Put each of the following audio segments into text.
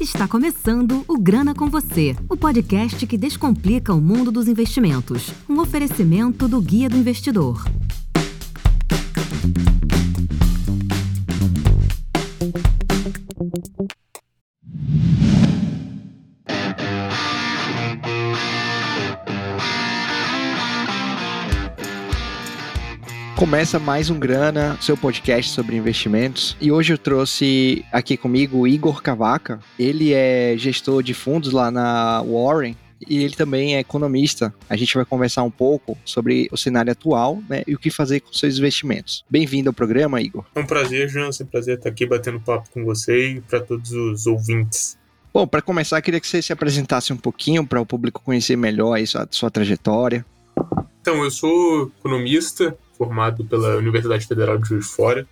Está começando o Grana com Você, o podcast que descomplica o mundo dos investimentos. Um oferecimento do Guia do Investidor. Começa mais um Grana, seu podcast sobre investimentos. E hoje eu trouxe aqui comigo o Igor Cavaca. Ele é gestor de fundos lá na Warren e ele também é economista. A gente vai conversar um pouco sobre o cenário atual né, e o que fazer com seus investimentos. Bem-vindo ao programa, Igor. É um prazer, Jonas. É um prazer estar aqui batendo papo com você e para todos os ouvintes. Bom, para começar, queria que você se apresentasse um pouquinho para o público conhecer melhor a sua, sua trajetória. Então, eu sou economista, formado pela Universidade Federal de Juiz de Fora.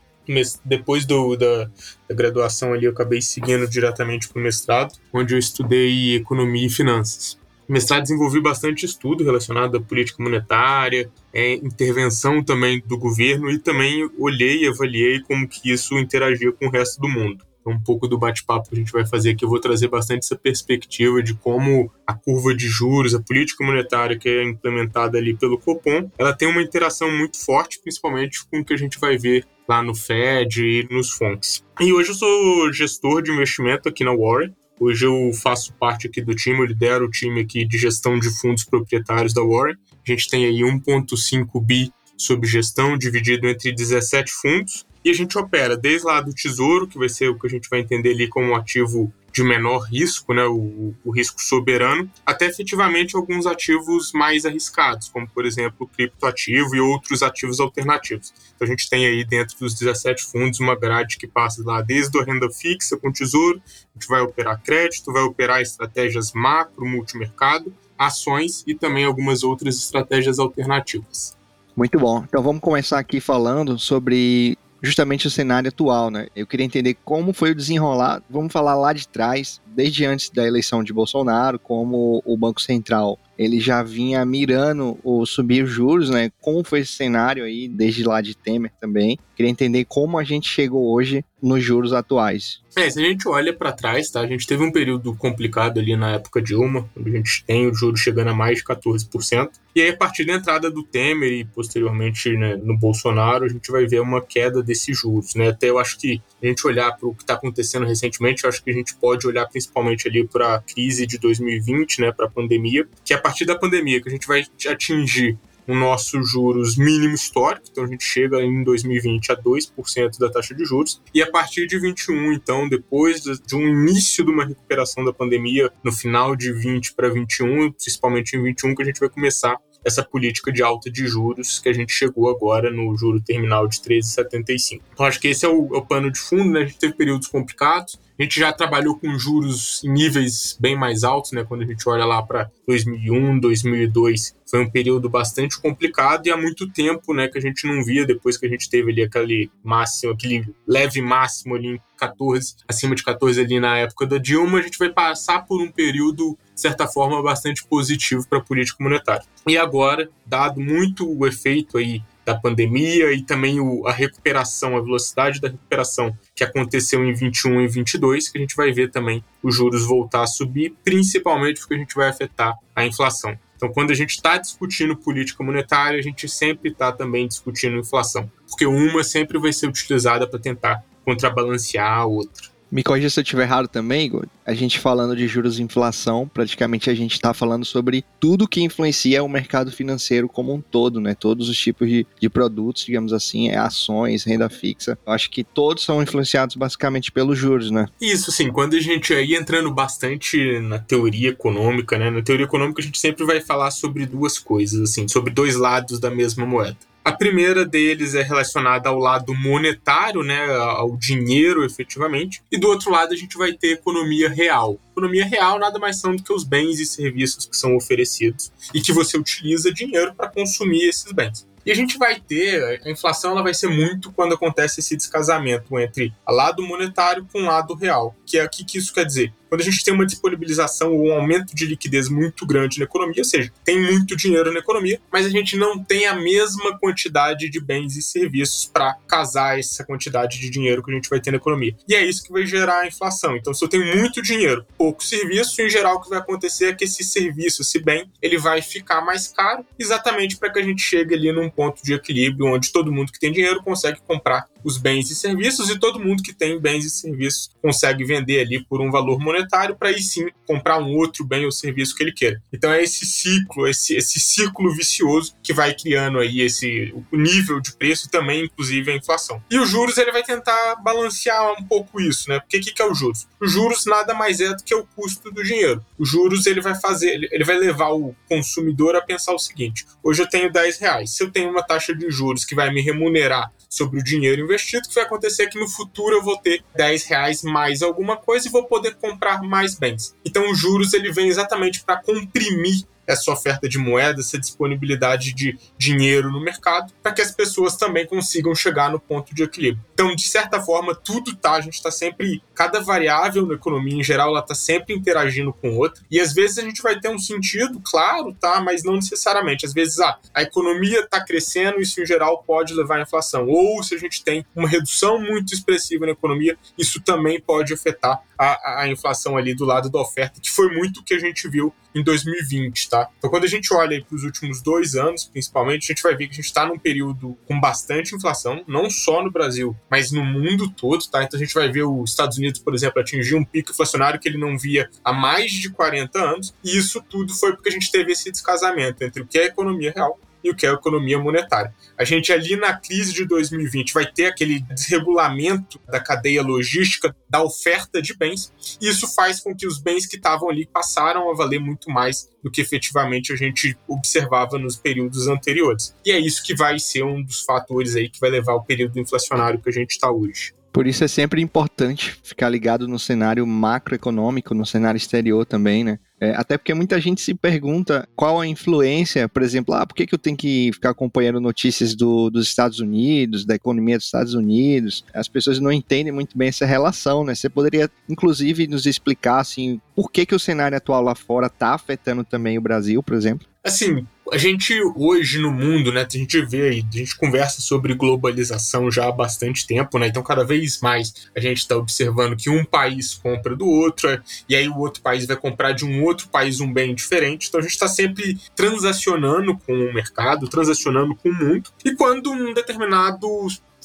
Depois do, da, da, graduação ali, eu acabei seguindo diretamente para o mestrado, onde eu estudei economia e finanças. O mestrado desenvolvi bastante estudo relacionado à política monetária, é, intervenção também do governo e também olhei e avaliei como que isso interagia com o resto do mundo um pouco do bate-papo que a gente vai fazer aqui, eu vou trazer bastante essa perspectiva de como a curva de juros, a política monetária que é implementada ali pelo Copom, ela tem uma interação muito forte, principalmente com o que a gente vai ver lá no Fed e nos FONCs. E hoje eu sou gestor de investimento aqui na Warren. Hoje eu faço parte aqui do time, eu lidero o time aqui de gestão de fundos proprietários da Warren. A gente tem aí 1.5 bi sob gestão, dividido entre 17 fundos. E a gente opera desde lá do tesouro, que vai ser o que a gente vai entender ali como ativo de menor risco, né, o, o, risco soberano, até efetivamente alguns ativos mais arriscados, como por exemplo o criptoativo e outros ativos alternativos. Então a gente tem aí dentro dos 17 fundos uma grade que passa lá desde a renda fixa com tesouro, a gente vai operar crédito, vai operar estratégias macro, multimercado, ações e também algumas outras estratégias alternativas. Muito bom. Então vamos começar aqui falando sobre justamente o cenário atual, né? Eu queria entender como foi o desenrolar, vamos falar lá de trás, desde antes da eleição de Bolsonaro, como o Banco Central ele já vinha mirando o subir os juros, né? Como foi esse cenário aí, desde lá de Temer também. Queria entender como a gente chegou hoje nos juros atuais. É, se a gente olha para trás, tá? A gente teve um período complicado ali na época de Dilma, onde a gente tem o juros chegando a mais de 14%. E aí, a partir da entrada do Temer e posteriormente né, no Bolsonaro, a gente vai ver uma queda desses juros, né? Até eu acho que a gente olhar para o que está acontecendo recentemente, eu acho que a gente pode olhar principalmente ali para a crise de 2020, né, para a pandemia, que a partir da pandemia que a gente vai atingir o nosso juros mínimo histórico, então a gente chega em 2020 a 2% da taxa de juros, e a partir de 21, então, depois de um início de uma recuperação da pandemia, no final de 20 para 21, principalmente em 21, que a gente vai começar essa política de alta de juros que a gente chegou agora no juro terminal de 13,75. Então acho que esse é o, é o pano de fundo, né? A gente teve períodos complicados, a gente já trabalhou com juros em níveis bem mais altos, né? Quando a gente olha lá para 2001, 2002, foi um período bastante complicado e há muito tempo, né, que a gente não via depois que a gente teve ali aquele máximo, aquele leve máximo ali em 14, acima de 14 ali na época da Dilma, a gente vai passar por um período de certa forma bastante positivo para a política monetária. E agora, dado muito o efeito aí da pandemia e também o, a recuperação, a velocidade da recuperação que aconteceu em 21 e 22, que a gente vai ver também os juros voltar a subir, principalmente porque a gente vai afetar a inflação. Então, quando a gente está discutindo política monetária, a gente sempre está também discutindo inflação, porque uma sempre vai ser utilizada para tentar contrabalancear a outra. Me corrija se eu estiver errado também, Igor. A gente falando de juros e inflação, praticamente a gente está falando sobre tudo que influencia o mercado financeiro como um todo, né? Todos os tipos de, de produtos, digamos assim, é ações, renda fixa. Eu acho que todos são influenciados basicamente pelos juros, né? Isso, sim. Quando a gente aí entrando bastante na teoria econômica, né? Na teoria econômica a gente sempre vai falar sobre duas coisas, assim, sobre dois lados da mesma moeda. A primeira deles é relacionada ao lado monetário, né, ao dinheiro efetivamente, e do outro lado a gente vai ter economia real. Economia real nada mais são do que os bens e serviços que são oferecidos e que você utiliza dinheiro para consumir esses bens. E a gente vai ter, a inflação ela vai ser muito quando acontece esse descasamento entre lado monetário com lado real. Que é o que, que isso quer dizer? Quando a gente tem uma disponibilização ou um aumento de liquidez muito grande na economia, ou seja, tem muito dinheiro na economia, mas a gente não tem a mesma quantidade de bens e serviços para casar essa quantidade de dinheiro que a gente vai ter na economia. E é isso que vai gerar a inflação. Então, se eu tenho muito dinheiro, pouco serviço, em geral o que vai acontecer é que esse serviço, esse bem, ele vai ficar mais caro, exatamente para que a gente chegue ali num ponto de equilíbrio onde todo mundo que tem dinheiro consegue comprar os bens e serviços e todo mundo que tem bens e serviços consegue vender ali por um valor monetário para aí sim comprar um outro bem ou serviço que ele queira. Então é esse ciclo, esse, esse círculo vicioso que vai criando aí esse o nível de preço e também inclusive a inflação. E os juros ele vai tentar balancear um pouco isso, né? Porque o que, que é o juros? Os juros nada mais é do que o custo do dinheiro. Os juros ele vai fazer, ele vai levar o consumidor a pensar o seguinte: hoje eu tenho 10 reais. Se eu tenho uma taxa de juros que vai me remunerar sobre o dinheiro investido, que vai acontecer é que no futuro eu vou ter 10 reais mais alguma coisa e vou poder comprar mais bens. Então os juros ele vem exatamente para comprimir essa oferta de moeda, essa disponibilidade de dinheiro no mercado, para que as pessoas também consigam chegar no ponto de equilíbrio. Então, de certa forma, tudo tá, a gente está sempre, cada variável na economia em geral, ela está sempre interagindo com outra, e às vezes a gente vai ter um sentido, claro, tá, mas não necessariamente. Às vezes, ah, a economia está crescendo, isso em geral pode levar à inflação. Ou se a gente tem uma redução muito expressiva na economia, isso também pode afetar a, a inflação ali do lado da oferta, que foi muito o que a gente viu em 2020, tá? Então, quando a gente olha para os últimos dois anos, principalmente, a gente vai ver que a gente está num período com bastante inflação, não só no Brasil, mas no mundo todo, tá? Então, a gente vai ver os Estados Unidos, por exemplo, atingir um pico inflacionário que ele não via há mais de 40 anos, e isso tudo foi porque a gente teve esse descasamento entre o que é a economia real e o que é a economia monetária. A gente ali na crise de 2020 vai ter aquele desregulamento da cadeia logística da oferta de bens, e isso faz com que os bens que estavam ali passaram a valer muito mais do que efetivamente a gente observava nos períodos anteriores. E é isso que vai ser um dos fatores aí que vai levar ao período inflacionário que a gente está hoje. Por isso é sempre importante ficar ligado no cenário macroeconômico, no cenário exterior também, né? É, até porque muita gente se pergunta qual a influência, por exemplo, ah, por que, que eu tenho que ficar acompanhando notícias do, dos Estados Unidos, da economia dos Estados Unidos? As pessoas não entendem muito bem essa relação, né? Você poderia, inclusive, nos explicar, assim, por que, que o cenário atual lá fora está afetando também o Brasil, por exemplo? Assim, a gente hoje no mundo, né, a gente vê aí, a gente conversa sobre globalização já há bastante tempo, né? Então cada vez mais a gente está observando que um país compra do outro, e aí o outro país vai comprar de um outro país um bem diferente. Então a gente está sempre transacionando com o mercado, transacionando com o mundo. E quando um determinado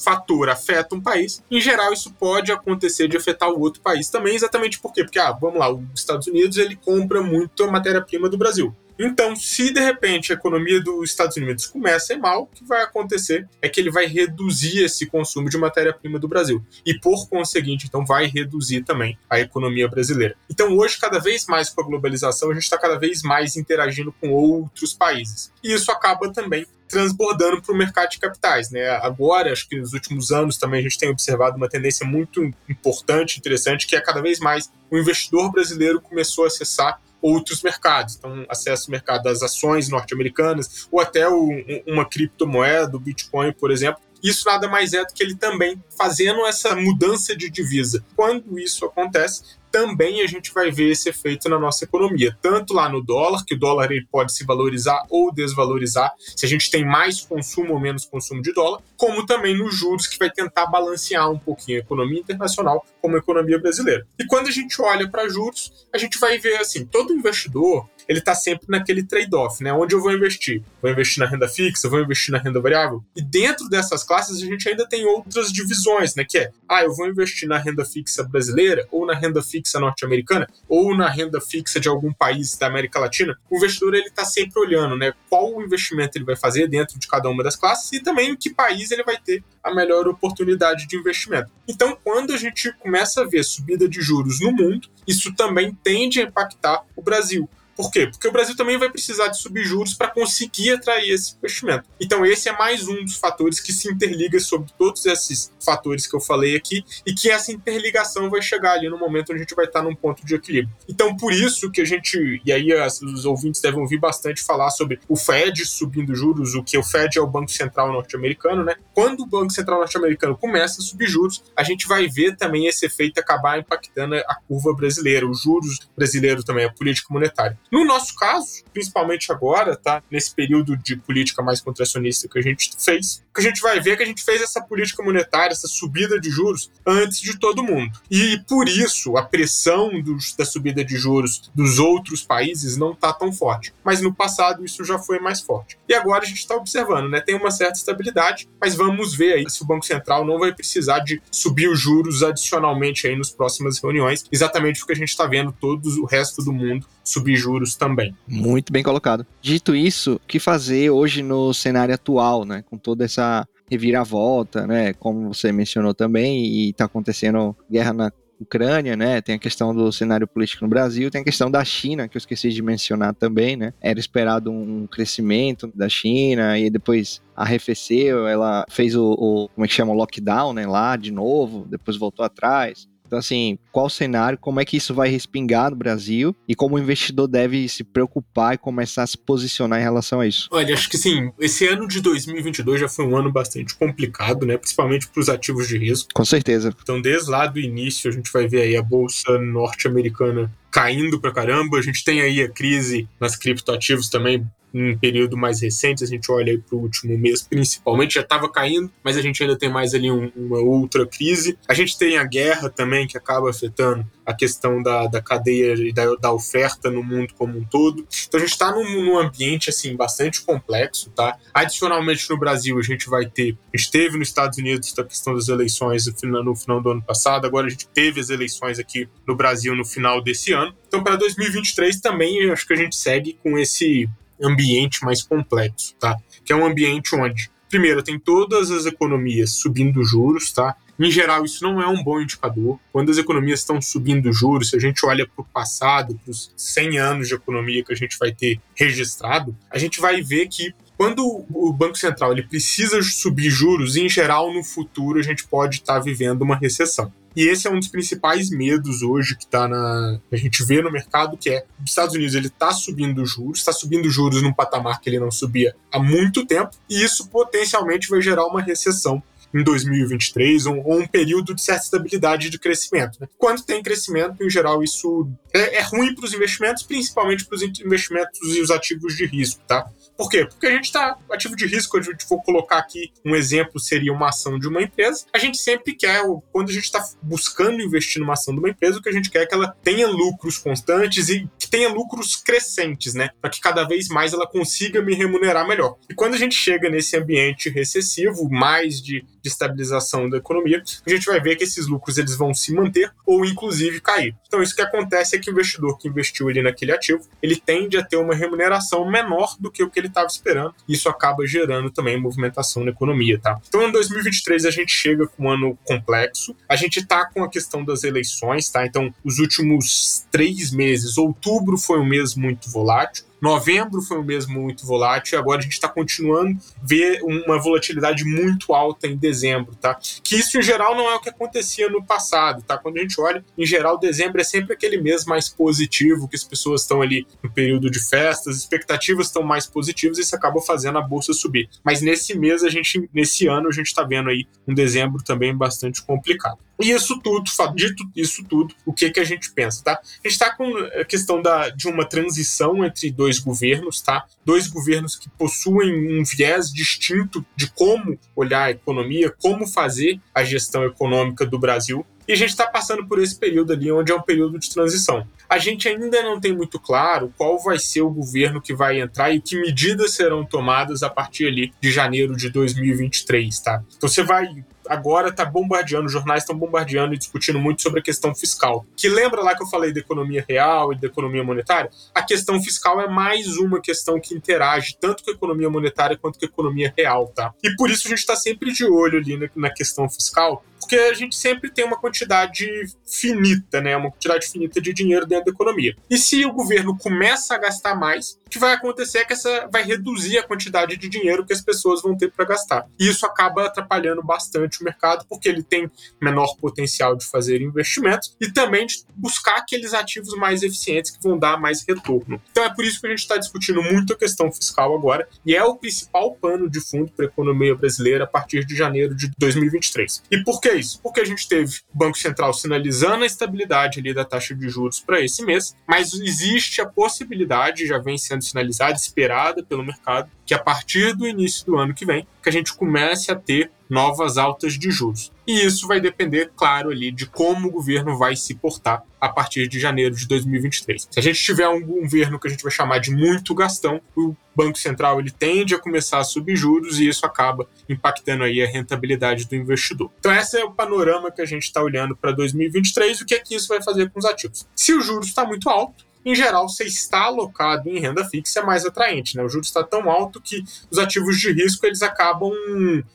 fator afeta um país, em geral isso pode acontecer de afetar o outro país também, exatamente por quê? Porque, ah, vamos lá, os Estados Unidos ele compra muito a matéria-prima do Brasil. Então, se de repente a economia dos Estados Unidos começa mal, o que vai acontecer é que ele vai reduzir esse consumo de matéria-prima do Brasil. E por conseguinte, então, vai reduzir também a economia brasileira. Então, hoje, cada vez mais com a globalização, a gente está cada vez mais interagindo com outros países. E isso acaba também transbordando para o mercado de capitais. Né? Agora, acho que nos últimos anos também a gente tem observado uma tendência muito importante, interessante, que é cada vez mais o investidor brasileiro começou a acessar outros mercados. Então, acesso ao mercado das ações norte-americanas ou até o, uma criptomoeda, o Bitcoin, por exemplo. Isso nada mais é do que ele também fazendo essa mudança de divisa. Quando isso acontece, também a gente vai ver esse efeito na nossa economia, tanto lá no dólar, que o dólar ele pode se valorizar ou desvalorizar, se a gente tem mais consumo ou menos consumo de dólar, como também nos juros, que vai tentar balancear um pouquinho a economia internacional como a economia brasileira. E quando a gente olha para juros, a gente vai ver assim, todo investidor ele está sempre naquele trade-off, né? Onde eu vou investir? Vou investir na renda fixa, vou investir na renda variável? E dentro dessas classes a gente ainda tem outras divisões, né? Que é, ah, eu vou investir na renda fixa brasileira, ou na renda fixa norte-americana, ou na renda fixa de algum país da América Latina. O investidor ele está sempre olhando, né? Qual o investimento ele vai fazer dentro de cada uma das classes e também em que país ele vai ter a melhor oportunidade de investimento. Então, quando a gente começa a ver subida de juros no mundo, isso também tende a impactar o Brasil Por quê? Porque o Brasil também vai precisar de subir juros para conseguir atrair esse investimento. Então, esse é mais um dos fatores que se interliga sobre todos esses fatores que eu falei aqui e que essa interligação vai chegar ali no momento onde a gente vai estar num ponto de equilíbrio. Então, por isso que a gente, e aí os ouvintes devem ouvir bastante falar sobre o Fed subindo juros, o que o Fed é o Banco Central norte-americano, né? Quando o Banco Central norte-americano começa a subir juros, a gente vai ver também esse efeito acabar impactando a curva brasileira, os juros brasileiros também, a política monetária. No nosso caso, principalmente agora, tá? Nesse período de política mais contracionista que a gente fez, que a gente vai ver é que a gente fez essa política monetária, essa subida de juros antes de todo mundo. E por isso a pressão dos, da subida de juros dos outros países não está tão forte. Mas no passado isso já foi mais forte. E agora a gente está observando, né? Tem uma certa estabilidade, mas vamos ver aí se o Banco Central não vai precisar de subir os juros adicionalmente aí nas próximas reuniões, exatamente porque a gente está vendo todo o resto do mundo subir juros também. Muito bem colocado. Dito isso, o que fazer hoje no cenário atual, né? Com toda essa reviravolta, né? Como você mencionou também, e está acontecendo guerra na Ucrânia, né? Tem a questão do cenário político no Brasil, tem a questão da China, que eu esqueci de mencionar também, né? Era esperado um crescimento da China e depois arrefeceu, ela fez o, o como é que chama, o lockdown, né? Lá de novo, depois voltou atrás. Então, assim, qual o cenário, como é que isso vai respingar no Brasil e como o investidor deve se preocupar e começar a se posicionar em relação a isso? Olha, acho que sim, esse ano de 2022 já foi um ano bastante complicado, né? Principalmente para os ativos de risco. Com certeza. Então, desde lá do início, a gente vai ver aí a bolsa norte-americana caindo pra caramba. A gente tem aí a crise nas criptoativos também um período mais recente, a gente olha para o último mês, principalmente, já estava caindo, mas a gente ainda tem mais ali um, uma outra crise. A gente tem a guerra também, que acaba afetando a questão da, da cadeia e da, da oferta no mundo como um todo. Então a gente está num, num, ambiente assim bastante complexo, tá? Adicionalmente no Brasil a gente vai ter, a gente teve nos Estados Unidos a questão das eleições no final, no final do ano passado, agora a gente teve as eleições aqui no Brasil no final desse ano. Então para 2023 também acho que a gente segue com esse ambiente mais complexo, tá? Que é um ambiente onde, primeiro, tem todas as economias subindo juros, tá? Em geral, isso não é um bom indicador. Quando as economias estão subindo juros, se a gente olha para o passado, para os 100 anos de economia que a gente vai ter registrado, a gente vai ver que quando o Banco Central ele precisa subir juros, em geral, no futuro a gente pode estar tá vivendo uma recessão. E esse é um dos principais medos hoje que tá na, a gente vê no mercado, que é os Estados Unidos ele está subindo juros, está subindo juros num patamar que ele não subia há muito tempo, e isso potencialmente vai gerar uma recessão em 2023 ou, um período de certa estabilidade de crescimento. Né? Quando tem crescimento, em geral, isso é, é ruim para os investimentos, principalmente para os investimentos e os ativos de risco, tá? Por quê? Porque a gente está ativo de risco, a gente for colocar aqui um exemplo, seria uma ação de uma empresa. A gente sempre quer, quando a gente está buscando investir numa ação de uma empresa, o que a gente quer é que ela tenha lucros constantes e que tenha lucros crescentes, né? Para que cada vez mais ela consiga me remunerar melhor. E quando a gente chega nesse ambiente recessivo, mais de de estabilização da economia, a gente vai ver que esses lucros eles vão se manter ou inclusive cair. Então isso que acontece é que o investidor que investiu ali naquele ativo, ele tende a ter uma remuneração menor do que o que ele estava esperando. Isso acaba gerando também movimentação na economia, tá? Então em 2023 a gente chega com um ano complexo. A gente está com a questão das eleições, tá? Então os últimos três meses, outubro foi um mês muito volátil. Novembro foi um mês muito volátil, agora a gente está continuando a ver uma volatilidade muito alta em dezembro, tá? Que isso em geral não é o que acontecia no passado, tá? Quando a gente olha, em geral, dezembro é sempre aquele mês mais positivo, que as pessoas estão ali no período de festas, as expectativas estão mais positivas e isso acaba fazendo a bolsa subir. Mas nesse mês, a gente, nesse ano, a gente está vendo aí um dezembro também bastante complicado. E isso tudo, dito isso tudo, o que, que a gente pensa, tá? A gente está com a questão da, de uma transição entre dois governos, tá? Dois governos que possuem um viés distinto de como olhar a economia, como fazer a gestão econômica do Brasil. E a gente está passando por esse período ali, onde é um período de transição. A gente ainda não tem muito claro qual vai ser o governo que vai entrar e que medidas serão tomadas a partir ali de janeiro de 2023, tá? Então você vai agora está bombardeando, os jornais estão bombardeando e discutindo muito sobre a questão fiscal. Que lembra lá que eu falei da economia real e da economia monetária? A questão fiscal é mais uma questão que interage tanto com a economia monetária quanto com a economia real, tá? E por isso a gente está sempre de olho ali na, na questão fiscal, Porque a gente sempre tem uma quantidade finita, né? Uma quantidade finita de dinheiro dentro da economia. E se o governo começa a gastar mais, o que vai acontecer é que essa vai reduzir a quantidade de dinheiro que as pessoas vão ter para gastar. E isso acaba atrapalhando bastante o mercado, porque ele tem menor potencial de fazer investimentos e também de buscar aqueles ativos mais eficientes que vão dar mais retorno. Então é por isso que a gente está discutindo muito a questão fiscal agora, e é o principal pano de fundo para a economia brasileira a partir de janeiro de 2023. E por que isso? Porque a gente teve o Banco Central sinalizando a estabilidade ali da taxa de juros para esse mês, mas existe a possibilidade, já vem sendo sinalizada, esperada pelo mercado, que a partir do início do ano que vem, que a gente comece a ter novas altas de juros. E isso vai depender, claro, ali de como o governo vai se portar a partir de janeiro de 2023. Se a gente tiver um governo que a gente vai chamar de muito gastão, o Banco Central ele tende a começar a subir juros e isso acaba impactando aí a rentabilidade do investidor. Então esse é o panorama que a gente está olhando para 2023 e o que é que isso vai fazer com os ativos. Se o juros está muito alto, em geral, você está alocado em renda fixa é mais atraente, né? O juros está tão alto que os ativos de risco eles acabam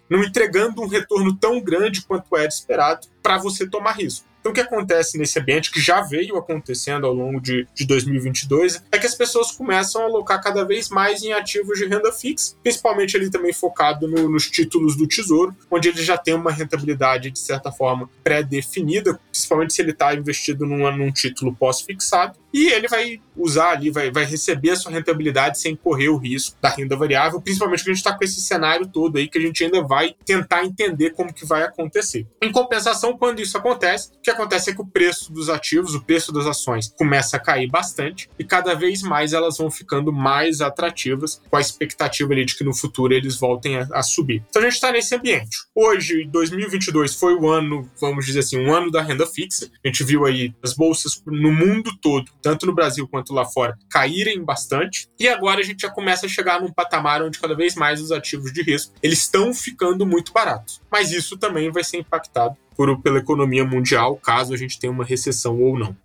não entregando um retorno tão grande quanto era esperado para você tomar risco. Então, o que acontece nesse ambiente, que já veio acontecendo ao longo de, de 2022, é que as pessoas começam a alocar cada vez mais em ativos de renda fixa, principalmente ali também focado no, nos títulos do Tesouro, onde ele já tem uma rentabilidade, de certa forma, pré-definida, principalmente se ele está investido num, num título pós-fixado, e ele vai usar ali, vai, vai receber a sua rentabilidade sem correr o risco da renda variável, principalmente que a gente está com esse cenário todo aí que a gente ainda vai tentar entender como que vai acontecer. Em compensação, quando isso acontece, o que acontece é que o preço dos ativos, o preço das ações começa a cair bastante e cada vez mais elas vão ficando mais atrativas com a expectativa ali de que no futuro eles voltem a, a subir. Então a gente está nesse ambiente. Hoje, 2022 foi o ano, vamos dizer assim, um ano da renda fixa. A gente viu aí as bolsas no mundo todo tanto no Brasil quanto lá fora, caírem bastante. E agora a gente já começa a chegar num patamar onde cada vez mais os ativos de risco eles estão ficando muito baratos. Mas isso também vai ser impactado por, pela economia mundial, caso a gente tenha uma recessão ou não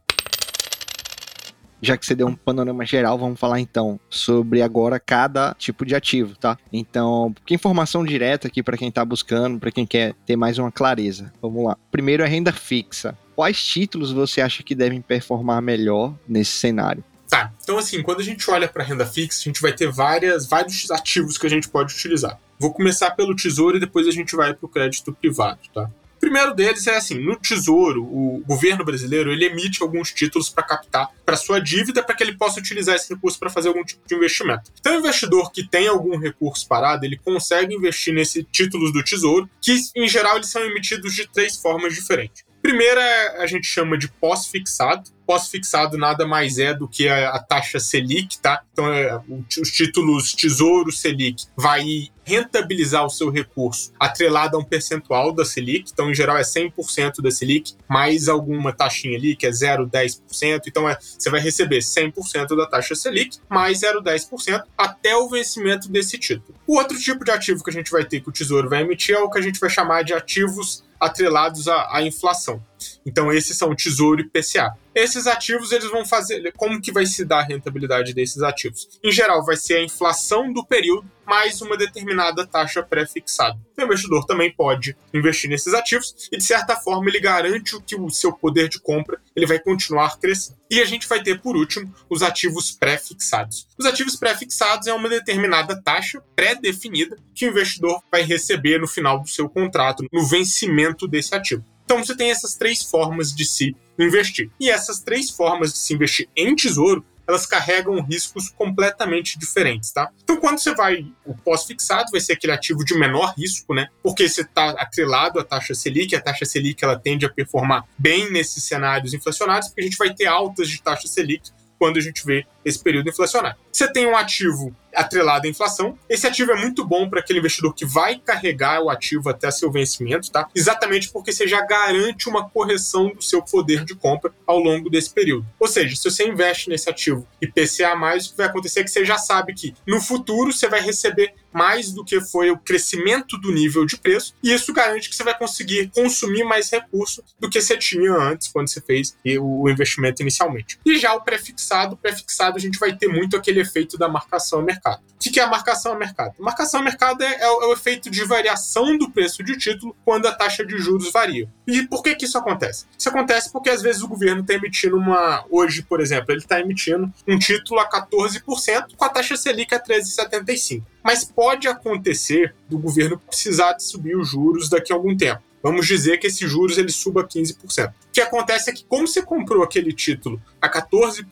já que você deu um panorama geral, vamos falar então sobre agora cada tipo de ativo, tá? Então, que informação direta aqui para quem está buscando, para quem quer ter mais uma clareza. Vamos lá. Primeiro é renda fixa quais títulos você acha que devem performar melhor nesse cenário? Tá, então assim, quando a gente olha para renda fixa, a gente vai ter várias, vários ativos que a gente pode utilizar. Vou começar pelo tesouro e depois a gente vai para o crédito privado, tá? O primeiro deles é assim, no tesouro, o governo brasileiro ele emite alguns títulos para captar para sua dívida para que ele possa utilizar esse recurso para fazer algum tipo de investimento. Então, o investidor que tem algum recurso parado, ele consegue investir nesses títulos do tesouro, que em geral eles são emitidos de três formas diferentes. Primeira a gente chama de pós-fixado. Pós-fixado nada mais é do que a, a taxa Selic, tá? Então, é, os títulos Tesouro Selic vai rentabilizar o seu recurso atrelado a um percentual da Selic. Então, em geral, é 100% da Selic, mais alguma taxinha ali, que é 0,10%. Então, é, você vai receber 100% da taxa Selic, mais 0,10% até o vencimento desse título. O outro tipo de ativo que a gente vai ter que o Tesouro vai emitir é o que a gente vai chamar de ativos atrelados à, à inflação. Então esses são Tesouro e PCA. Esses ativos eles vão fazer como que vai se dar a rentabilidade desses ativos? Em geral vai ser a inflação do período mais uma determinada taxa pré-fixada. O investidor também pode investir nesses ativos e de certa forma ele garante que o seu poder de compra ele vai continuar crescendo. E a gente vai ter por último os ativos pré-fixados. Os ativos pré-fixados é uma determinada taxa pré-definida que o investidor vai receber no final do seu contrato, no vencimento desse ativo. Então você tem essas três formas de se investir. E essas três formas de se investir em tesouro, elas carregam riscos completamente diferentes, tá? Então, quando você vai, o pós-fixado vai ser aquele ativo de menor risco, né? Porque você está atrelado à taxa Selic, a taxa Selic ela tende a performar bem nesses cenários inflacionários, porque a gente vai ter altas de taxa Selic quando a gente vê esse período inflacionário. Você tem um ativo atrelado à inflação. Esse ativo é muito bom para aquele investidor que vai carregar o ativo até seu vencimento, tá? Exatamente porque você já garante uma correção do seu poder de compra ao longo desse período. Ou seja, se você investe nesse ativo e PCA mais, o que vai acontecer é que você já sabe que no futuro você vai receber mais do que foi o crescimento do nível de preço, e isso garante que você vai conseguir consumir mais recurso do que você tinha antes, quando você fez o investimento inicialmente. E já o prefixado, o prefixado pré-fixado, a gente vai ter muito aquele efeito da marcação a mercado. O que é a marcação a mercado? Marcação a mercado é, é, o, é, o, efeito de variação do preço de título quando a taxa de juros varia. E por que, que isso acontece? Isso acontece porque às vezes o governo está emitindo uma. Hoje, por exemplo, ele está emitindo um título a 14% com a taxa Selic a 13,75%. Mas pode acontecer do governo precisar de subir os juros daqui a algum tempo vamos dizer que esses juros ele suba 15%. O que acontece é que, como você comprou aquele título a 14%,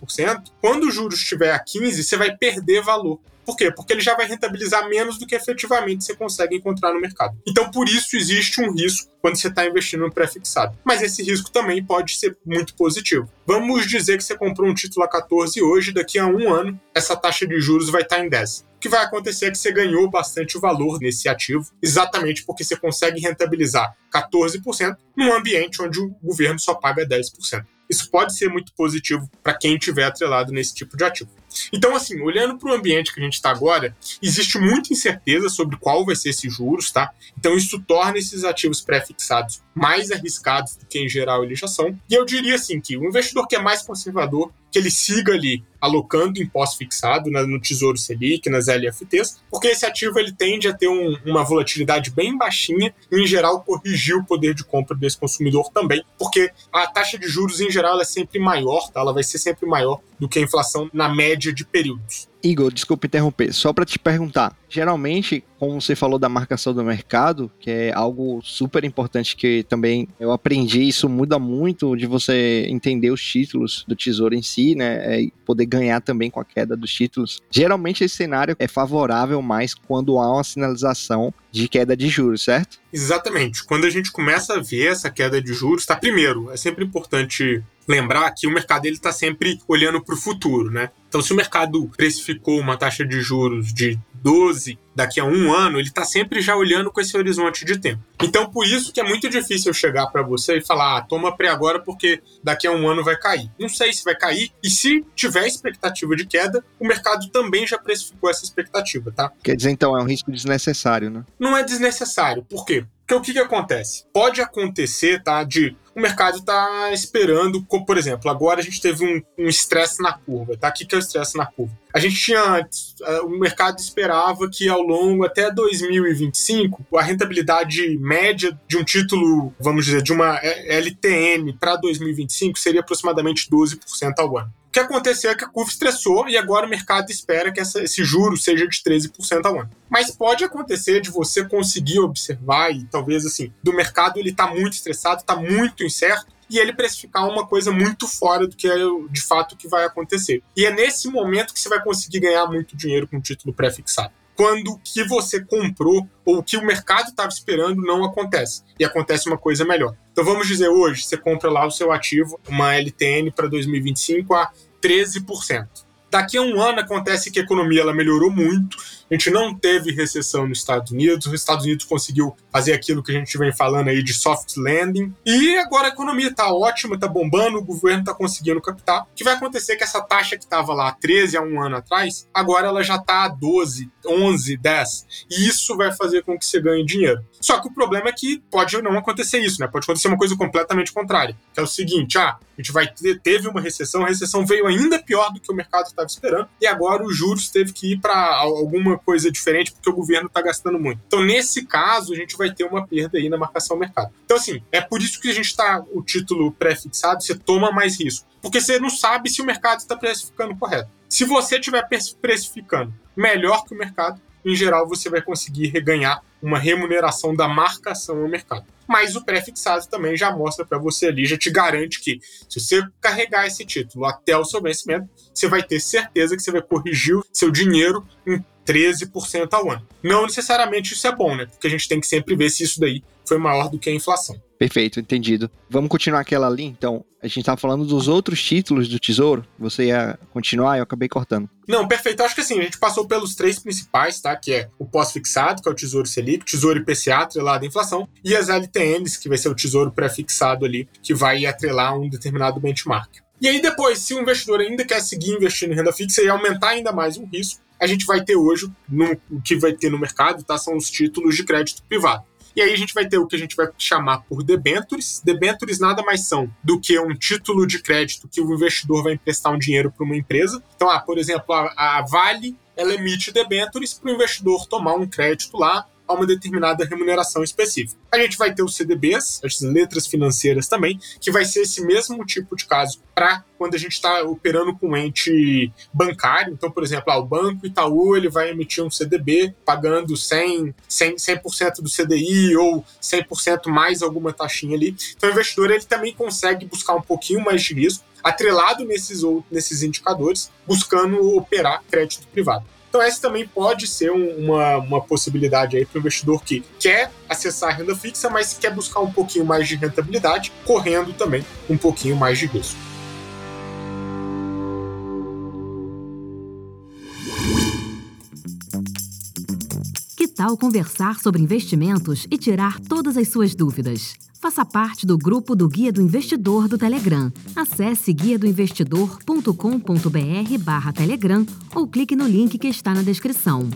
quando o juros estiver a 15%, você vai perder valor. Por quê? Porque ele já vai rentabilizar menos do que efetivamente você consegue encontrar no mercado. Então, por isso, existe um risco quando você está investindo no pré-fixado. Mas esse risco também pode ser muito positivo. Vamos dizer que você comprou um título a 14 hoje, daqui a um ano, essa taxa de juros vai estar tá em 10 que vai acontecer é que você ganhou bastante valor nesse ativo, exatamente porque você consegue rentabilizar 14% num ambiente onde o governo só paga 10%. Isso pode ser muito positivo para quem tiver atrelado nesse tipo de ativo. Então, assim, olhando para o ambiente que a gente está agora, existe muita incerteza sobre qual vai ser esses juros, tá? Então, isso torna esses ativos pré-fixados mais arriscados do que em geral eles já são. E eu diria assim que o investidor que é mais conservador, que ele siga ali alocando em pós-fixado no Tesouro Selic, nas LFTs, porque esse ativo ele tende a ter um, uma volatilidade bem baixinha e, em geral, corrigir o poder de compra desse consumidor também, porque a taxa de juros, em geral, é sempre maior, tá? ela vai ser sempre maior do que a inflação na média de períodos. Igor, desculpa interromper, só para te perguntar. Geralmente, como você falou da marcação do mercado, que é algo super importante que também eu aprendi, isso muda muito de você entender os títulos do tesouro em si, né? É, e poder ganhar também com a queda dos títulos. Geralmente esse cenário é favorável mais quando há uma sinalização de queda de juros, certo? Exatamente. Quando a gente começa a ver essa queda de juros, tá? Primeiro, é sempre importante lembrar que o mercado ele está sempre olhando para o futuro, né? Então, se o mercado precificou uma taxa de juros de 12 daqui a um ano, ele está sempre já olhando com esse horizonte de tempo. Então, por isso que é muito difícil chegar para você e falar, ah, toma pré agora porque daqui a um ano vai cair. Não sei se vai cair, e se tiver expectativa de queda, o mercado também já precificou essa expectativa, tá? Quer dizer, então, é um risco desnecessário, né? Não é desnecessário. Por quê? Porque o que, que acontece? Pode acontecer, tá, de o mercado está esperando, como, por exemplo, agora a gente teve um estresse um na curva, tá? O que, que é o estresse na curva? A gente tinha antes, eh, o mercado esperava que ao longo até 2025, a rentabilidade média de um título, vamos dizer, de uma LTN para 2025 seria aproximadamente 12% ao ano. O que aconteceu é que a curva estressou e agora o mercado espera que essa, esse juro seja de 13% ao ano. Mas pode acontecer de você conseguir observar e talvez assim, do mercado ele está muito estressado, está muito incerto e ele precificar uma coisa muito fora do que é de fato que vai acontecer. E é nesse momento que você vai conseguir ganhar muito dinheiro com o título pré-fixado quando o que você comprou ou o que o mercado estava esperando não acontece. E acontece uma coisa melhor. Então vamos dizer hoje, você compra lá o seu ativo, uma LTN para 2025 a 13%. Daqui a um ano acontece que a economia ela melhorou muito, a gente não teve recessão nos Estados Unidos, os Estados Unidos conseguiu fazer aquilo que a gente vem falando aí de soft landing, e agora a economia está ótima, está bombando, o governo está conseguindo captar. O que vai acontecer é que essa taxa que estava lá 13 a um ano atrás, agora ela já está a 12, 11, 10, e isso vai fazer com que você ganhe dinheiro. Só que o problema é que pode não acontecer isso, né? Pode acontecer uma coisa completamente contrária, que é o seguinte, ah, a gente vai ter, teve uma recessão, a recessão veio ainda pior do que o mercado estava esperando, e agora os juros teve que ir para alguma coisa diferente porque o governo está gastando muito. Então, nesse caso, a gente vai ter uma perda aí na marcação ao mercado. Então, assim, é por isso que a gente está o título pré-fixado, você toma mais risco. Porque você não sabe se o mercado está precificando correto. Se você estiver precificando melhor que o mercado, em geral você vai conseguir reganhar uma remuneração da marcação ao mercado. Mas o pré-fixado também já mostra para você ali, já te garante que se você carregar esse título até o seu vencimento, você vai ter certeza que você vai corrigir o seu dinheiro em 13% ao ano. Não necessariamente isso é bom, né? Porque a gente tem que sempre ver se isso daí foi maior do que a inflação. Perfeito, entendido. Vamos continuar aquela ali, então. A gente estava falando dos outros títulos do Tesouro. Você ia continuar, eu acabei cortando. Não, perfeito. Eu acho que assim, a gente passou pelos três principais, tá? Que é o pós-fixado, que é o Tesouro Selic, Tesouro IPCA, atrelado à inflação, e as LTNs, que vai ser o Tesouro pré-fixado ali, que vai atrelar um determinado benchmark. E aí depois, se o investidor ainda quer seguir investindo em renda fixa e aumentar ainda mais o risco, a gente vai ter hoje, no, o que vai ter no mercado, tá? São os títulos de crédito privado. E aí a gente vai ter o que a gente vai chamar por debentures. Debentures nada mais são do que um título de crédito que o investidor vai emprestar um dinheiro para uma empresa. Então, ah, por exemplo, a, a Vale ela emite debentures para o investidor tomar um crédito lá a uma determinada remuneração específica. A gente vai ter os CDBs, as letras financeiras também, que vai ser esse mesmo tipo de caso para quando a gente está operando com um ente bancário. Então, por exemplo, ah, o Banco Itaú ele vai emitir um CDB pagando 100%, 100, 100 do CDI ou 100% mais alguma taxinha ali. Então, o investidor ele também consegue buscar um pouquinho mais de risco atrelado nesses, nesses indicadores, buscando operar crédito privado. Então, essa também pode ser uma, uma possibilidade aí para o investidor que quer acessar a renda fixa, mas quer buscar um pouquinho mais de rentabilidade, correndo também um pouquinho mais de risco. Que tal conversar sobre investimentos e tirar todas as suas dúvidas? Faça parte do grupo do Guia do Investidor do Telegram. Acesse guiadoinvestidor.com.br barra Telegram ou clique no link que está na descrição.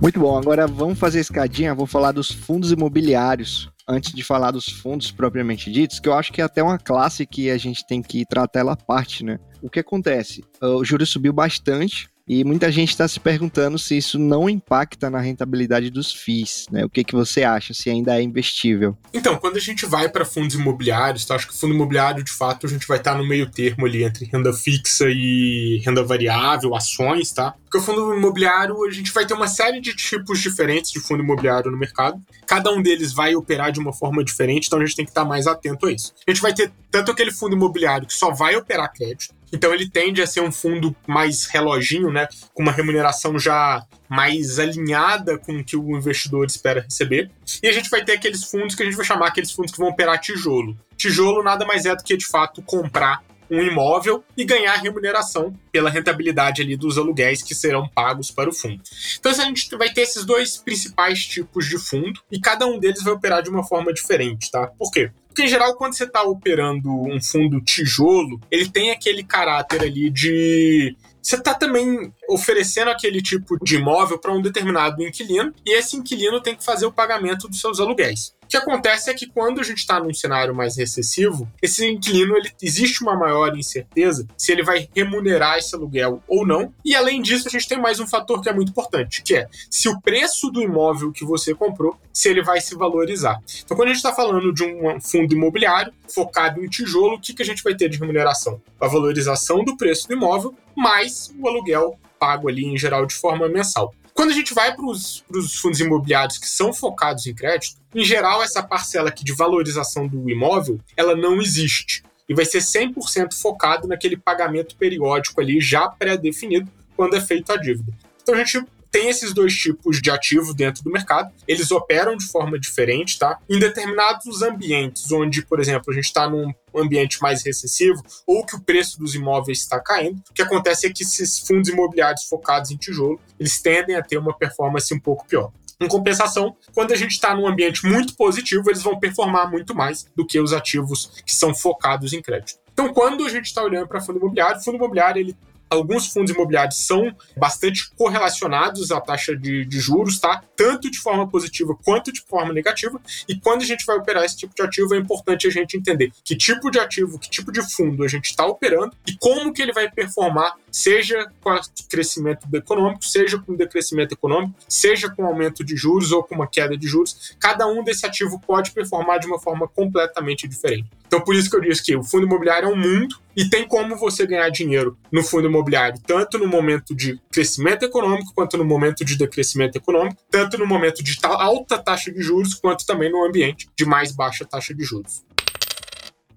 Muito bom, agora vamos fazer escadinha, vou falar dos fundos imobiliários antes de falar dos fundos propriamente ditos, que eu acho que é até uma classe que a gente tem que tratar ela à parte, né? O que acontece? O juros subiu bastante, e muita gente está se perguntando se isso não impacta na rentabilidade dos FIIs, né? O que, que você acha, se ainda é investível? Então, quando a gente vai para fundos imobiliários, tá? acho que fundo imobiliário, de fato, a gente vai estar tá no meio termo ali entre renda fixa e renda variável, ações, tá? Porque o fundo imobiliário, a gente vai ter uma série de tipos diferentes de fundo imobiliário no mercado. Cada um deles vai operar de uma forma diferente, então a gente tem que estar tá mais atento a isso. A gente vai ter tanto aquele fundo imobiliário que só vai operar crédito, então ele tende a ser um fundo mais reloginho, né? Com uma remuneração já mais alinhada com o que o investidor espera receber. E a gente vai ter aqueles fundos que a gente vai chamar aqueles fundos que vão operar tijolo. Tijolo nada mais é do que, de fato, comprar um imóvel e ganhar remuneração pela rentabilidade ali dos aluguéis que serão pagos para o fundo. Então a gente vai ter esses dois principais tipos de fundo e cada um deles vai operar de uma forma diferente, tá? Por quê? Porque, em geral, quando você está operando um fundo tijolo, ele tem aquele caráter ali de você está também oferecendo aquele tipo de imóvel para um determinado inquilino e esse inquilino tem que fazer o pagamento dos seus aluguéis que acontece é que quando a gente está num cenário mais recessivo, esse inquilino ele, existe uma maior incerteza se ele vai remunerar esse aluguel ou não. E além disso, a gente tem mais um fator que é muito importante, que é se o preço do imóvel que você comprou, se ele vai se valorizar. Então, quando a gente está falando de um fundo imobiliário focado em tijolo, o que, que a gente vai ter de remuneração? A valorização do preço do imóvel mais o aluguel pago ali em geral de forma mensal. Quando a gente vai para os fundos imobiliários que são focados em crédito, em geral, essa parcela aqui de valorização do imóvel, ela não existe. E vai ser 100% focado naquele pagamento periódico ali, já pré-definido, quando é feita a dívida. Então a gente tem esses dois tipos de ativo dentro do mercado. Eles operam de forma diferente, tá? Em determinados ambientes, onde, por exemplo, a gente está num ambiente mais recessivo ou que o preço dos imóveis está caindo, o que acontece é que esses fundos imobiliários focados em tijolo, eles tendem a ter uma performance um pouco pior. Em compensação, quando a gente está num ambiente muito positivo, eles vão performar muito mais do que os ativos que são focados em crédito. Então, quando a gente está olhando para fundo imobiliário, fundo imobiliário ele alguns fundos imobiliários são bastante correlacionados à taxa de, de, juros, tá? Tanto de forma positiva quanto de forma negativa. E quando a gente vai operar esse tipo de ativo, é importante a gente entender que tipo de ativo, que tipo de fundo a gente está operando e como que ele vai performar, seja com o crescimento econômico, seja com decrescimento econômico, seja com aumento de juros ou com uma queda de juros. Cada um desse ativo pode performar de uma forma completamente diferente. Então, por isso que eu disse que o fundo imobiliário é um mundo e tem como você ganhar dinheiro no fundo imobiliário, tanto no momento de crescimento econômico, quanto no momento de decrescimento econômico, tanto no momento de alta taxa de juros, quanto também no ambiente de mais baixa taxa de juros.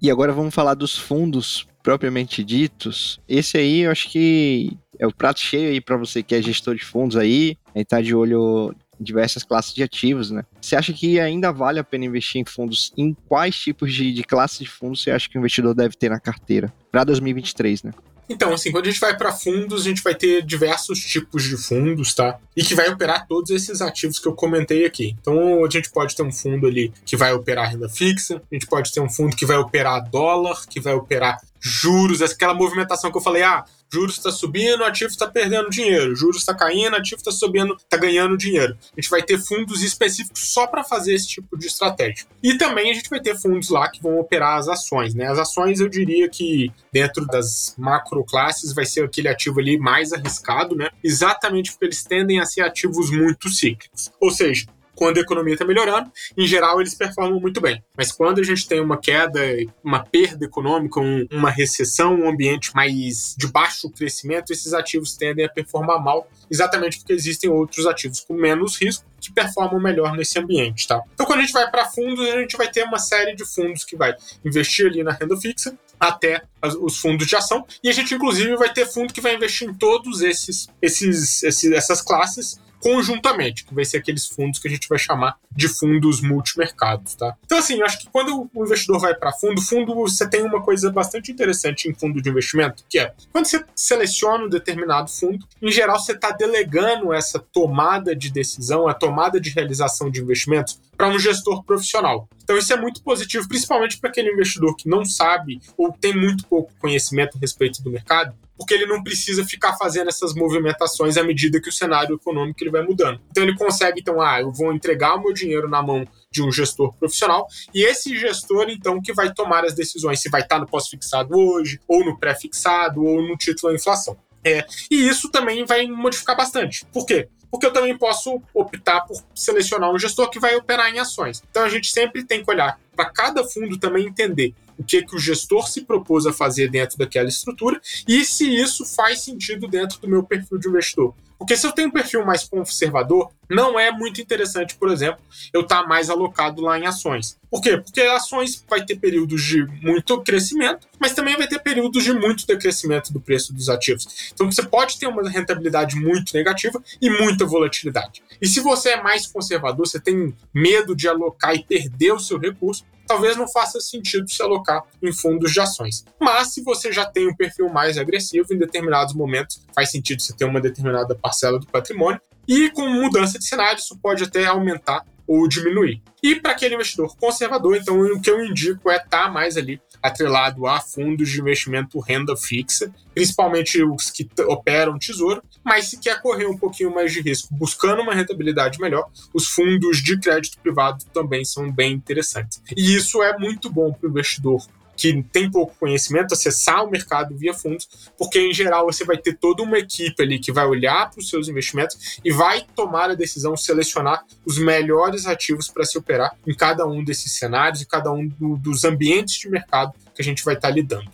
E agora vamos falar dos fundos propriamente ditos. Esse aí eu acho que é o prato cheio aí para você que é gestor de fundos aí, aí tá de olho diversas classes de ativos, né? Você acha que ainda vale a pena investir em fundos? Em quais tipos de, de classes de fundos você acha que o investidor deve ter na carteira para 2023, né? Então, assim, quando a gente vai para fundos, a gente vai ter diversos tipos de fundos, tá? E que vai operar todos esses ativos que eu comentei aqui. Então, a gente pode ter um fundo ali que vai operar renda fixa, a gente pode ter um fundo que vai operar dólar, que vai operar juros, aquela movimentação que eu falei, ah, juros está subindo, ativo está perdendo dinheiro, juros está caindo, ativo está subindo, está ganhando dinheiro. A gente vai ter fundos específicos só para fazer esse tipo de estratégia. E também a gente vai ter fundos lá que vão operar as ações, né? As ações eu diria que dentro das macro classes vai ser aquele ativo ali mais arriscado, né? Exatamente porque eles tendem a ser ativos muito cíclicos. Ou seja, quando a economia está melhorando, em geral eles performam muito bem. Mas quando a gente tem uma queda, uma perda econômica, um, uma recessão, um ambiente mais de baixo crescimento, esses ativos tendem a performar mal, exatamente porque existem outros ativos com menos risco que performam melhor nesse ambiente, tá? Então quando a gente vai para fundos, a gente vai ter uma série de fundos que vai investir ali na renda fixa, até os fundos de ação. E a gente, inclusive, vai ter fundo que vai investir em todos esses, esses, esses essas classes conjuntamente, que vai ser aqueles fundos que a gente vai chamar de fundos multimercados, tá? Então, assim, acho que quando o investidor vai para fundo, fundo você tem uma coisa bastante interessante em fundo de investimento, que é quando você seleciona um determinado fundo, em geral você está delegando essa tomada de decisão, a tomada de realização de investimentos para um gestor profissional. Então isso é muito positivo, principalmente para aquele investidor que não sabe ou tem muito pouco conhecimento a respeito do mercado, porque ele não precisa ficar fazendo essas movimentações à medida que o cenário econômico ele vai mudando. Então ele consegue, então, ah, eu vou entregar o meu dinheiro na mão de um gestor profissional e esse gestor, então, que vai tomar as decisões se vai estar no pós-fixado hoje, ou no pré-fixado, ou no título à inflação. É, e isso também vai modificar bastante. Por quê? porque eu também posso optar por selecionar um gestor que vai operar em ações. Então a gente sempre tem que olhar para cada fundo também entender o que, que o gestor se propôs a fazer dentro daquela estrutura e se isso faz sentido dentro do meu perfil de investidor. Porque se eu tenho um perfil mais conservador, não é muito interessante, por exemplo, eu estar tá mais alocado lá em ações. Por quê? Porque ações vai ter períodos de muito crescimento, mas também vai ter períodos de muito decrescimento do preço dos ativos. Então você pode ter uma rentabilidade muito negativa e muita volatilidade. E se você é mais conservador, você tem medo de alocar e perder o seu recurso, talvez não faça sentido se alocar em fundos de ações. Mas se você já tem um perfil mais agressivo, em determinados momentos faz sentido você ter uma determinada parcela do patrimônio. E com mudança de cenário, isso pode até aumentar ou diminuir. E para aquele investidor conservador, então o que eu indico é estar tá mais ali atrelado a fundos de investimento renda fixa, principalmente os que operam tesouro, mas se quer correr um pouquinho mais de risco, buscando uma rentabilidade melhor, os fundos de crédito privado também são bem interessantes. E isso é muito bom para o investidor que tem pouco conhecimento, acessar o mercado via fundos, porque em geral você vai ter toda uma equipe ali que vai olhar para os seus investimentos e vai tomar a decisão, selecionar os melhores ativos para se operar em cada um desses cenários e cada um do, dos ambientes de mercado que a gente vai estar tá lidando.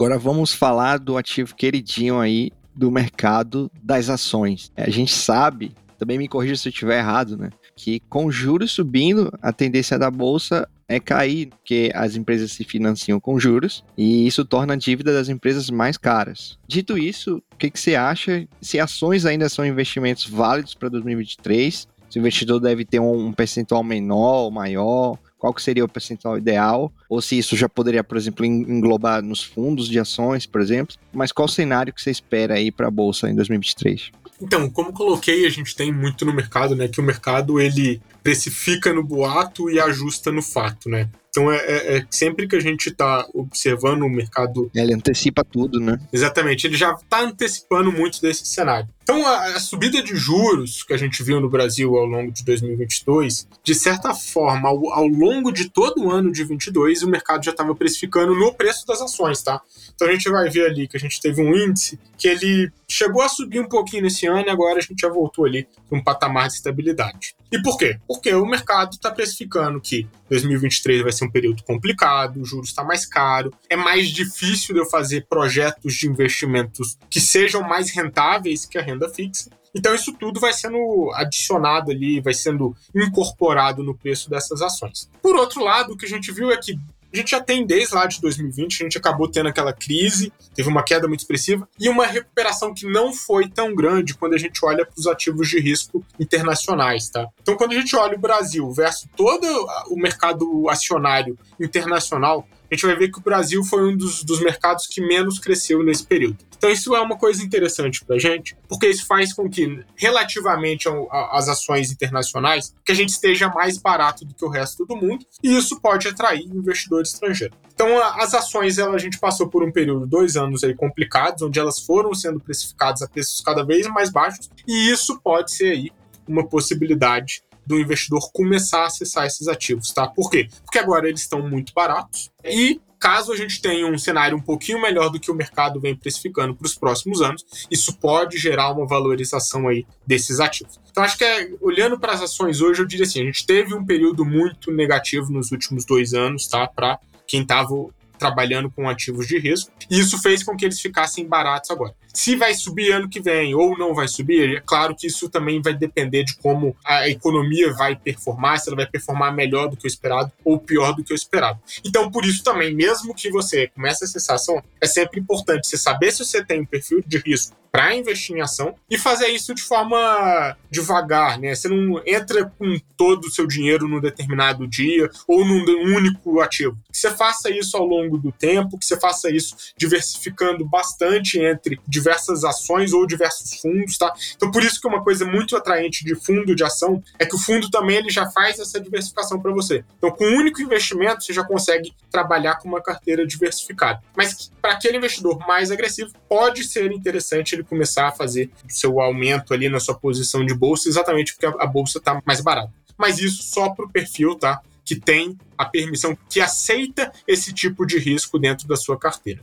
Agora vamos falar do ativo queridinho aí do mercado das ações. A gente sabe, também me corrija se eu estiver errado, né? Que com juros subindo, a tendência da bolsa é cair, porque as empresas se financiam com juros e isso torna a dívida das empresas mais caras. Dito isso, o que, que você acha? Se ações ainda são investimentos válidos para 2023? Se o investidor deve ter um percentual menor ou maior? Qual que seria o percentual ideal? Ou se isso já poderia, por exemplo, englobar nos fundos de ações, por exemplo? Mas qual o cenário que você espera aí para a bolsa em 2023? Então, como coloquei, a gente tem muito no mercado, né? Que o mercado ele precifica no boato e ajusta no fato, né? Então é, é, é sempre que a gente está observando o mercado. Ele antecipa tudo, né? Exatamente, ele já está antecipando muito desse cenário. Então a, a, subida de juros que a gente viu no Brasil ao longo de 2022, de certa forma, ao, ao longo de todo o ano de 22, o mercado já estava precificando no preço das ações, tá? Então a gente vai ver ali que a gente teve um índice que ele chegou a subir um pouquinho nesse ano e agora a gente já voltou ali para um patamar de estabilidade. E por quê? Porque o mercado está precificando que 2023 vai ser um período complicado, o juros está mais caro, é mais difícil de eu fazer projetos de investimentos que sejam mais rentáveis que a renda fixa. Então isso tudo vai sendo adicionado ali, vai sendo incorporado no preço dessas ações. Por outro lado, o que a gente viu é que a gente já tem desde lá de 2020, a gente acabou tendo aquela crise, teve uma queda muito expressiva e uma recuperação que não foi tão grande quando a gente olha para os ativos de risco internacionais, tá? Então, quando a gente olha o Brasil versus todo o mercado acionário internacional, a gente vai ver que o Brasil foi um dos, dos mercados que menos cresceu nesse período. Então isso é uma coisa interessante para a gente, porque isso faz com que, relativamente às ações internacionais, que a gente esteja mais barato do que o resto do mundo, e isso pode atrair investidor estrangeiro. Então as ações, ela, a gente passou por um período, dois anos aí complicados, onde elas foram sendo precificadas a preços cada vez mais baixos, e isso pode ser aí uma possibilidade do investidor começar a acessar esses ativos, tá? Por quê? Porque agora eles estão muito baratos e caso a gente tenha um cenário um pouquinho melhor do que o mercado vem precificando para os próximos anos, isso pode gerar uma valorização aí desses ativos. Então acho que é, olhando para as ações hoje, eu diria assim, a gente teve um período muito negativo nos últimos dois anos, tá? Para quem estava trabalhando com ativos de risco, e isso fez com que eles ficassem baratos agora. Se vai subir ano que vem ou não vai subir, é claro que isso também vai depender de como a economia vai performar, se ela vai performar melhor do que o esperado ou pior do que o esperado. Então, por isso também, mesmo que você comece a acessar ação, é sempre importante você saber se você tem um perfil de risco para investir em ação e fazer isso de forma devagar, né? Você não entra com todo o seu dinheiro num determinado dia ou num único ativo. Que você faça isso ao longo do tempo, que você faça isso diversificando bastante entre diversas ações ou diversos fundos, tá? Então por isso que uma coisa muito atraente de fundo de ação é que o fundo também ele já faz essa diversificação para você. Então com um único investimento você já consegue trabalhar com uma carteira diversificada. Mas para aquele investidor mais agressivo pode ser interessante ele começar a fazer o seu aumento ali na sua posição de bolsa exatamente porque a bolsa está mais barata. Mas isso só para o perfil, tá? Que tem a permissão, que aceita esse tipo de risco dentro da sua carteira.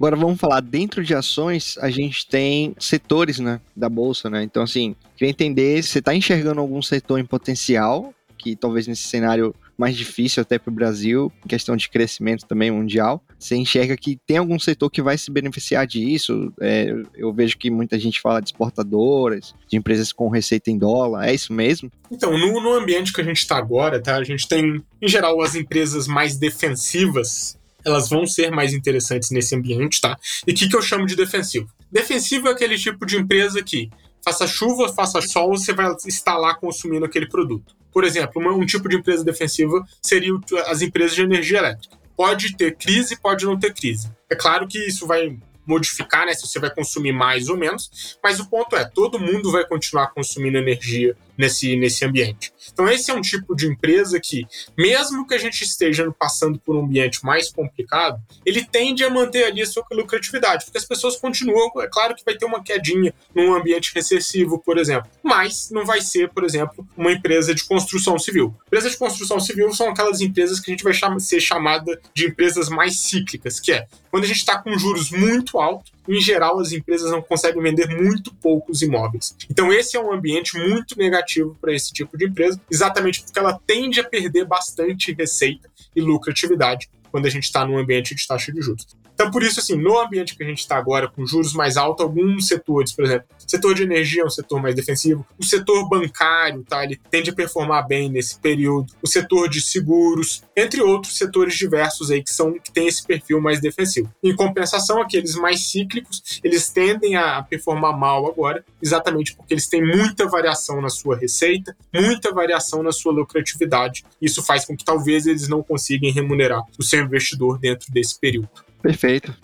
Agora vamos falar, dentro de ações, a gente tem setores né, da bolsa, né? Então, assim, queria entender se você está enxergando algum setor em potencial, que talvez nesse cenário mais difícil até para o Brasil, questão de crescimento também mundial. Você enxerga que tem algum setor que vai se beneficiar disso? É, eu vejo que muita gente fala de exportadoras, de empresas com receita em dólar, é isso mesmo? Então, no, no ambiente que a gente está agora, tá? A gente tem, em geral, as empresas mais defensivas elas vão ser mais interessantes nesse ambiente, tá? E o que, que eu chamo de defensivo? Defensivo é aquele tipo de empresa que faça chuva, faça sol, você vai estar lá consumindo aquele produto. Por exemplo, um tipo de empresa defensiva seria as empresas de energia elétrica. Pode ter crise, pode não ter crise. É claro que isso vai modificar, né, se você vai consumir mais ou menos, mas o ponto é, todo mundo vai continuar consumindo energia nesse, nesse ambiente. Então, esse é um tipo de empresa que, mesmo que a gente esteja passando por um ambiente mais complicado, ele tende a manter ali a sua lucratividade, porque as pessoas continuam. É claro que vai ter uma quedinha num ambiente recessivo, por exemplo, mas não vai ser, por exemplo, uma empresa de construção civil. Empresas de construção civil são aquelas empresas que a gente vai cham ser chamada de empresas mais cíclicas, que é quando a gente está com juros muito altos em geral, as empresas não conseguem vender muito poucos imóveis. Então, esse é um ambiente muito negativo para esse tipo de empresa, exatamente porque ela tende a perder bastante receita e lucratividade quando a gente está num ambiente de taxa de juros. Então, por isso, assim, no ambiente que a gente está agora, com juros mais altos, alguns setores, por exemplo, setor de energia é um setor mais defensivo, o setor bancário, tá, ele tende a performar bem nesse período, o setor de seguros, entre outros setores diversos aí que são que tem esse perfil mais defensivo. Em compensação, aqueles mais cíclicos, eles tendem a performar mal agora, exatamente porque eles têm muita variação na sua receita, muita variação na sua lucratividade. Isso faz com que talvez eles não consigam remunerar o seu investidor dentro desse período. Perfeito.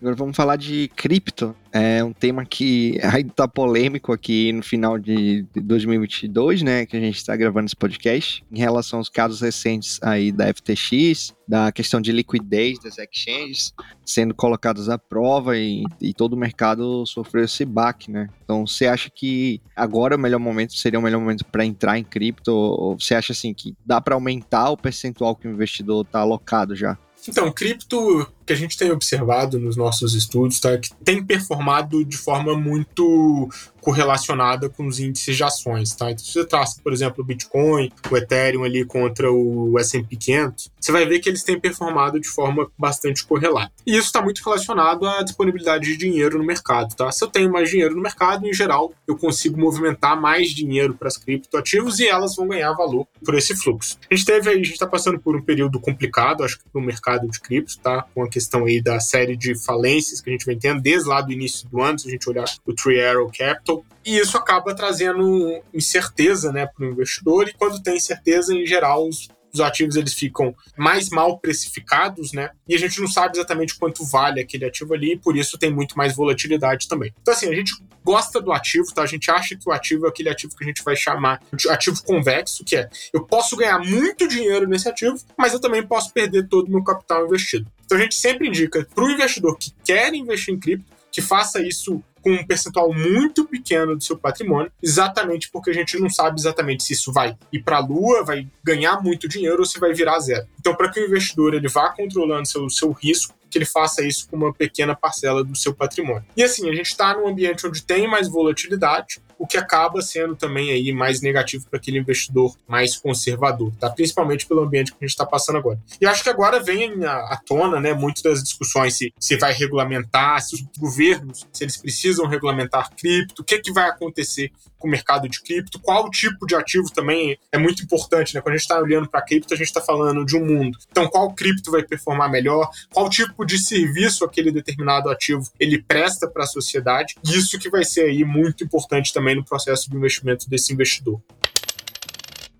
Agora vamos falar de cripto. É um tema que ainda tá polêmico aqui no final de 2022, né? Que a gente está gravando esse podcast. Em relação aos casos recentes aí da FTX, da questão de liquidez das exchanges sendo colocadas à prova e, e todo o mercado sofreu esse baque, né? Então você acha que agora é o melhor momento seria o melhor momento para entrar em cripto? Ou você acha assim que dá para aumentar o percentual que o investidor está alocado já? Então, cripto que a gente tem observado nos nossos estudos, tá, que tem performado de forma muito correlacionada com os índices de ações, tá? Então, se você traça, por exemplo, o Bitcoin, o Ethereum ali contra o S&P 500, você vai ver que eles têm performado de forma bastante correlata. E isso está muito relacionado à disponibilidade de dinheiro no mercado, tá? Se eu tenho mais dinheiro no mercado, em geral, eu consigo movimentar mais dinheiro para as criptoativos e elas vão ganhar valor por esse fluxo. A gente teve aí, a gente está passando por um período complicado, acho que no mercado de cripto, tá? Com a questão aí da série de falências que a gente vem tendo desde lá do início do ano, se a gente olhar o Three Arrow Capital, e isso acaba trazendo incerteza né, para o investidor, e quando tem incerteza, em geral, os os ativos eles ficam mais mal precificados, né? E a gente não sabe exatamente quanto vale aquele ativo ali, e por isso tem muito mais volatilidade também. Então, assim, a gente gosta do ativo, tá? A gente acha que o ativo é aquele ativo que a gente vai chamar de ativo convexo, que é eu posso ganhar muito dinheiro nesse ativo, mas eu também posso perder todo o meu capital investido. Então a gente sempre indica para o investidor que quer investir em cripto que faça isso com um percentual muito pequeno do seu patrimônio, exatamente porque a gente não sabe exatamente se isso vai ir para a lua, vai ganhar muito dinheiro ou se vai virar zero. Então, para que o investidor ele vá controlando seu, seu risco, que ele faça isso com uma pequena parcela do seu patrimônio. E assim, a gente está num ambiente onde tem mais volatilidade, o que acaba sendo também aí mais negativo para aquele investidor mais conservador, tá? Principalmente pelo ambiente que a gente está passando agora. E acho que agora vem à tona, né, muito das discussões se, se vai regulamentar, se os governos, se eles precisam regulamentar cripto, o que, que vai acontecer com o mercado de cripto, qual tipo de ativo também é muito importante, né? Quando a gente está olhando para cripto, a gente está falando de um mundo. Então, qual cripto vai performar melhor? Qual tipo de serviço aquele determinado ativo ele presta para a sociedade? Isso que vai ser aí muito importante também no processo de investimento desse investidor.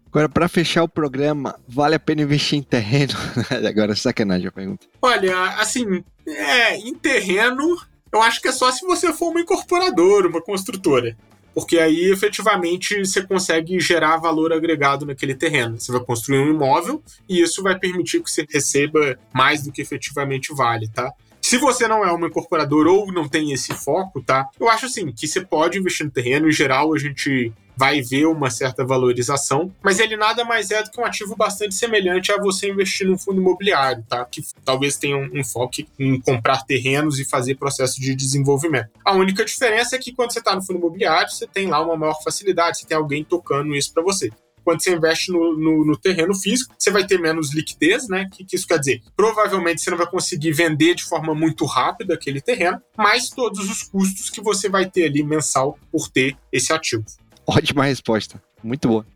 Agora, para fechar o programa, vale a pena investir em terreno? Agora, sacanagem a pergunta. Olha, assim, é, em terreno, eu acho que é só se você for uma incorporadora, uma construtora porque aí efetivamente você consegue gerar valor agregado naquele terreno. Você vai construir um imóvel e isso vai permitir que você receba mais do que efetivamente vale, tá? Se você não é uma incorporadora ou não tem esse foco, tá? Eu acho assim que você pode investir no terreno. Em geral, a gente vai ver uma certa valorização, mas ele nada mais é do que um ativo bastante semelhante a você investir num fundo imobiliário, tá? Que talvez tenha um enfoque em comprar terrenos e fazer processo de desenvolvimento. A única diferença é que quando você está no fundo imobiliário, você tem lá uma maior facilidade, você tem alguém tocando isso para você quando você investe no, no, no, terreno físico, você vai ter menos liquidez, né? O que, que, isso quer dizer? Provavelmente você não vai conseguir vender de forma muito rápida aquele terreno, mas todos os custos que você vai ter ali mensal por ter esse ativo. Ótima resposta. Muito boa.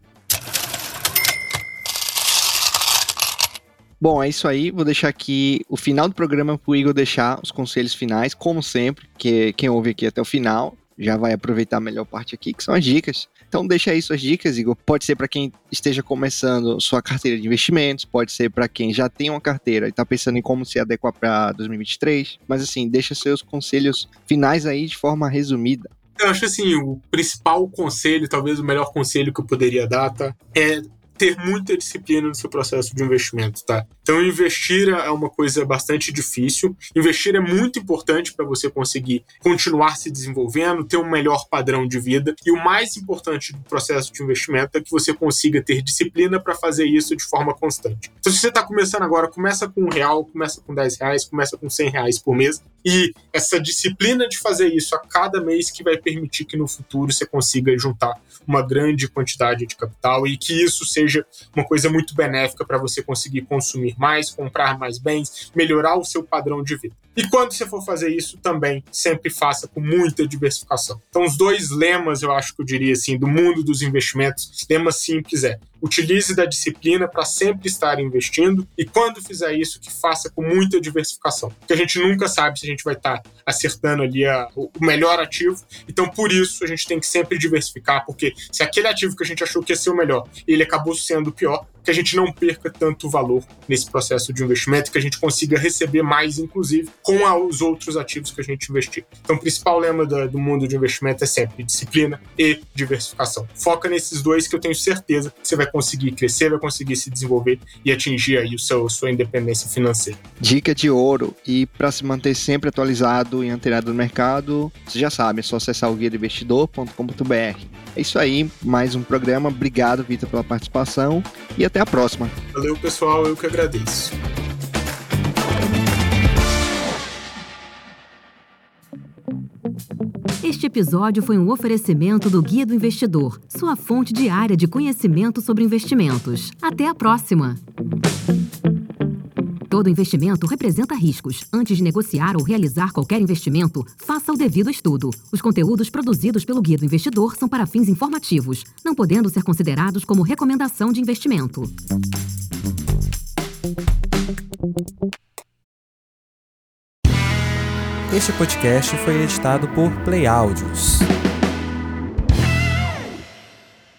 Bom, é isso aí. Vou deixar aqui o final do programa para o Igor deixar os conselhos finais, como sempre, que quem ouve aqui até o final já vai aproveitar a melhor parte aqui, que são as dicas. Então deixa aí suas dicas, Igor. Pode ser para quem esteja começando sua carteira de investimentos, pode ser para quem já tem uma carteira e está pensando em como se adequar para 2023. Mas assim, deixa seus conselhos finais aí de forma resumida. Eu acho assim, o principal conselho, talvez o melhor conselho que eu poderia dar, tá? É ter muita disciplina no seu processo de investimento, tá? Então, investir é uma coisa bastante difícil. Investir é muito importante para você conseguir continuar se desenvolvendo, ter um melhor padrão de vida. E o mais importante do processo de investimento é que você consiga ter disciplina para fazer isso de forma constante. Então, se você está começando agora, começa com um real, começa com 10 reais, começa com 100 reais por mês. E essa disciplina de fazer isso a cada mês que vai permitir que no futuro você consiga juntar uma grande quantidade de capital e que isso seja uma coisa muito benéfica para você conseguir consumir mais, comprar mais bens, melhorar o seu padrão de vida. E quando você for fazer isso, também sempre faça com muita diversificação. Então, os dois lemas, eu acho que eu diria assim, do mundo dos investimentos, lema simples é: utilize da disciplina para sempre estar investindo e quando fizer isso, que faça com muita diversificação. Porque a gente nunca sabe se a gente vai estar tá acertando ali a, o melhor ativo. Então, por isso, a gente tem que sempre diversificar, porque se aquele ativo que a gente achou que ia ser o melhor, ele acabou sendo o pior, que a gente não perca tanto valor nesse processo de investimento, que a gente consiga receber mais, inclusive, com os outros ativos que a gente investir. Então, o principal lema do, do mundo de investimento é sempre disciplina e diversificação. Foca nesses dois que eu tenho certeza que você vai conseguir crescer, vai conseguir se desenvolver e atingir aí o seu, sua independência financeira. Dica de ouro e para se manter sempre atualizado e antenado no mercado, você já sabe, é só acessar o guia investidor.com.br. É isso aí, mais um programa. Obrigado, Vitor, pela participação e até a próxima. Valeu, pessoal. Eu que agradeço. Este episódio foi um oferecimento do Guia do Investidor, sua fonte diária de conhecimento sobre investimentos. Até a próxima! Todo investimento representa riscos. Antes de negociar ou realizar qualquer investimento, faça o devido estudo. Os conteúdos produzidos pelo Guia do Investidor são para fins informativos, não podendo ser considerados como recomendação de investimento. Este podcast foi editado por Play Áudios.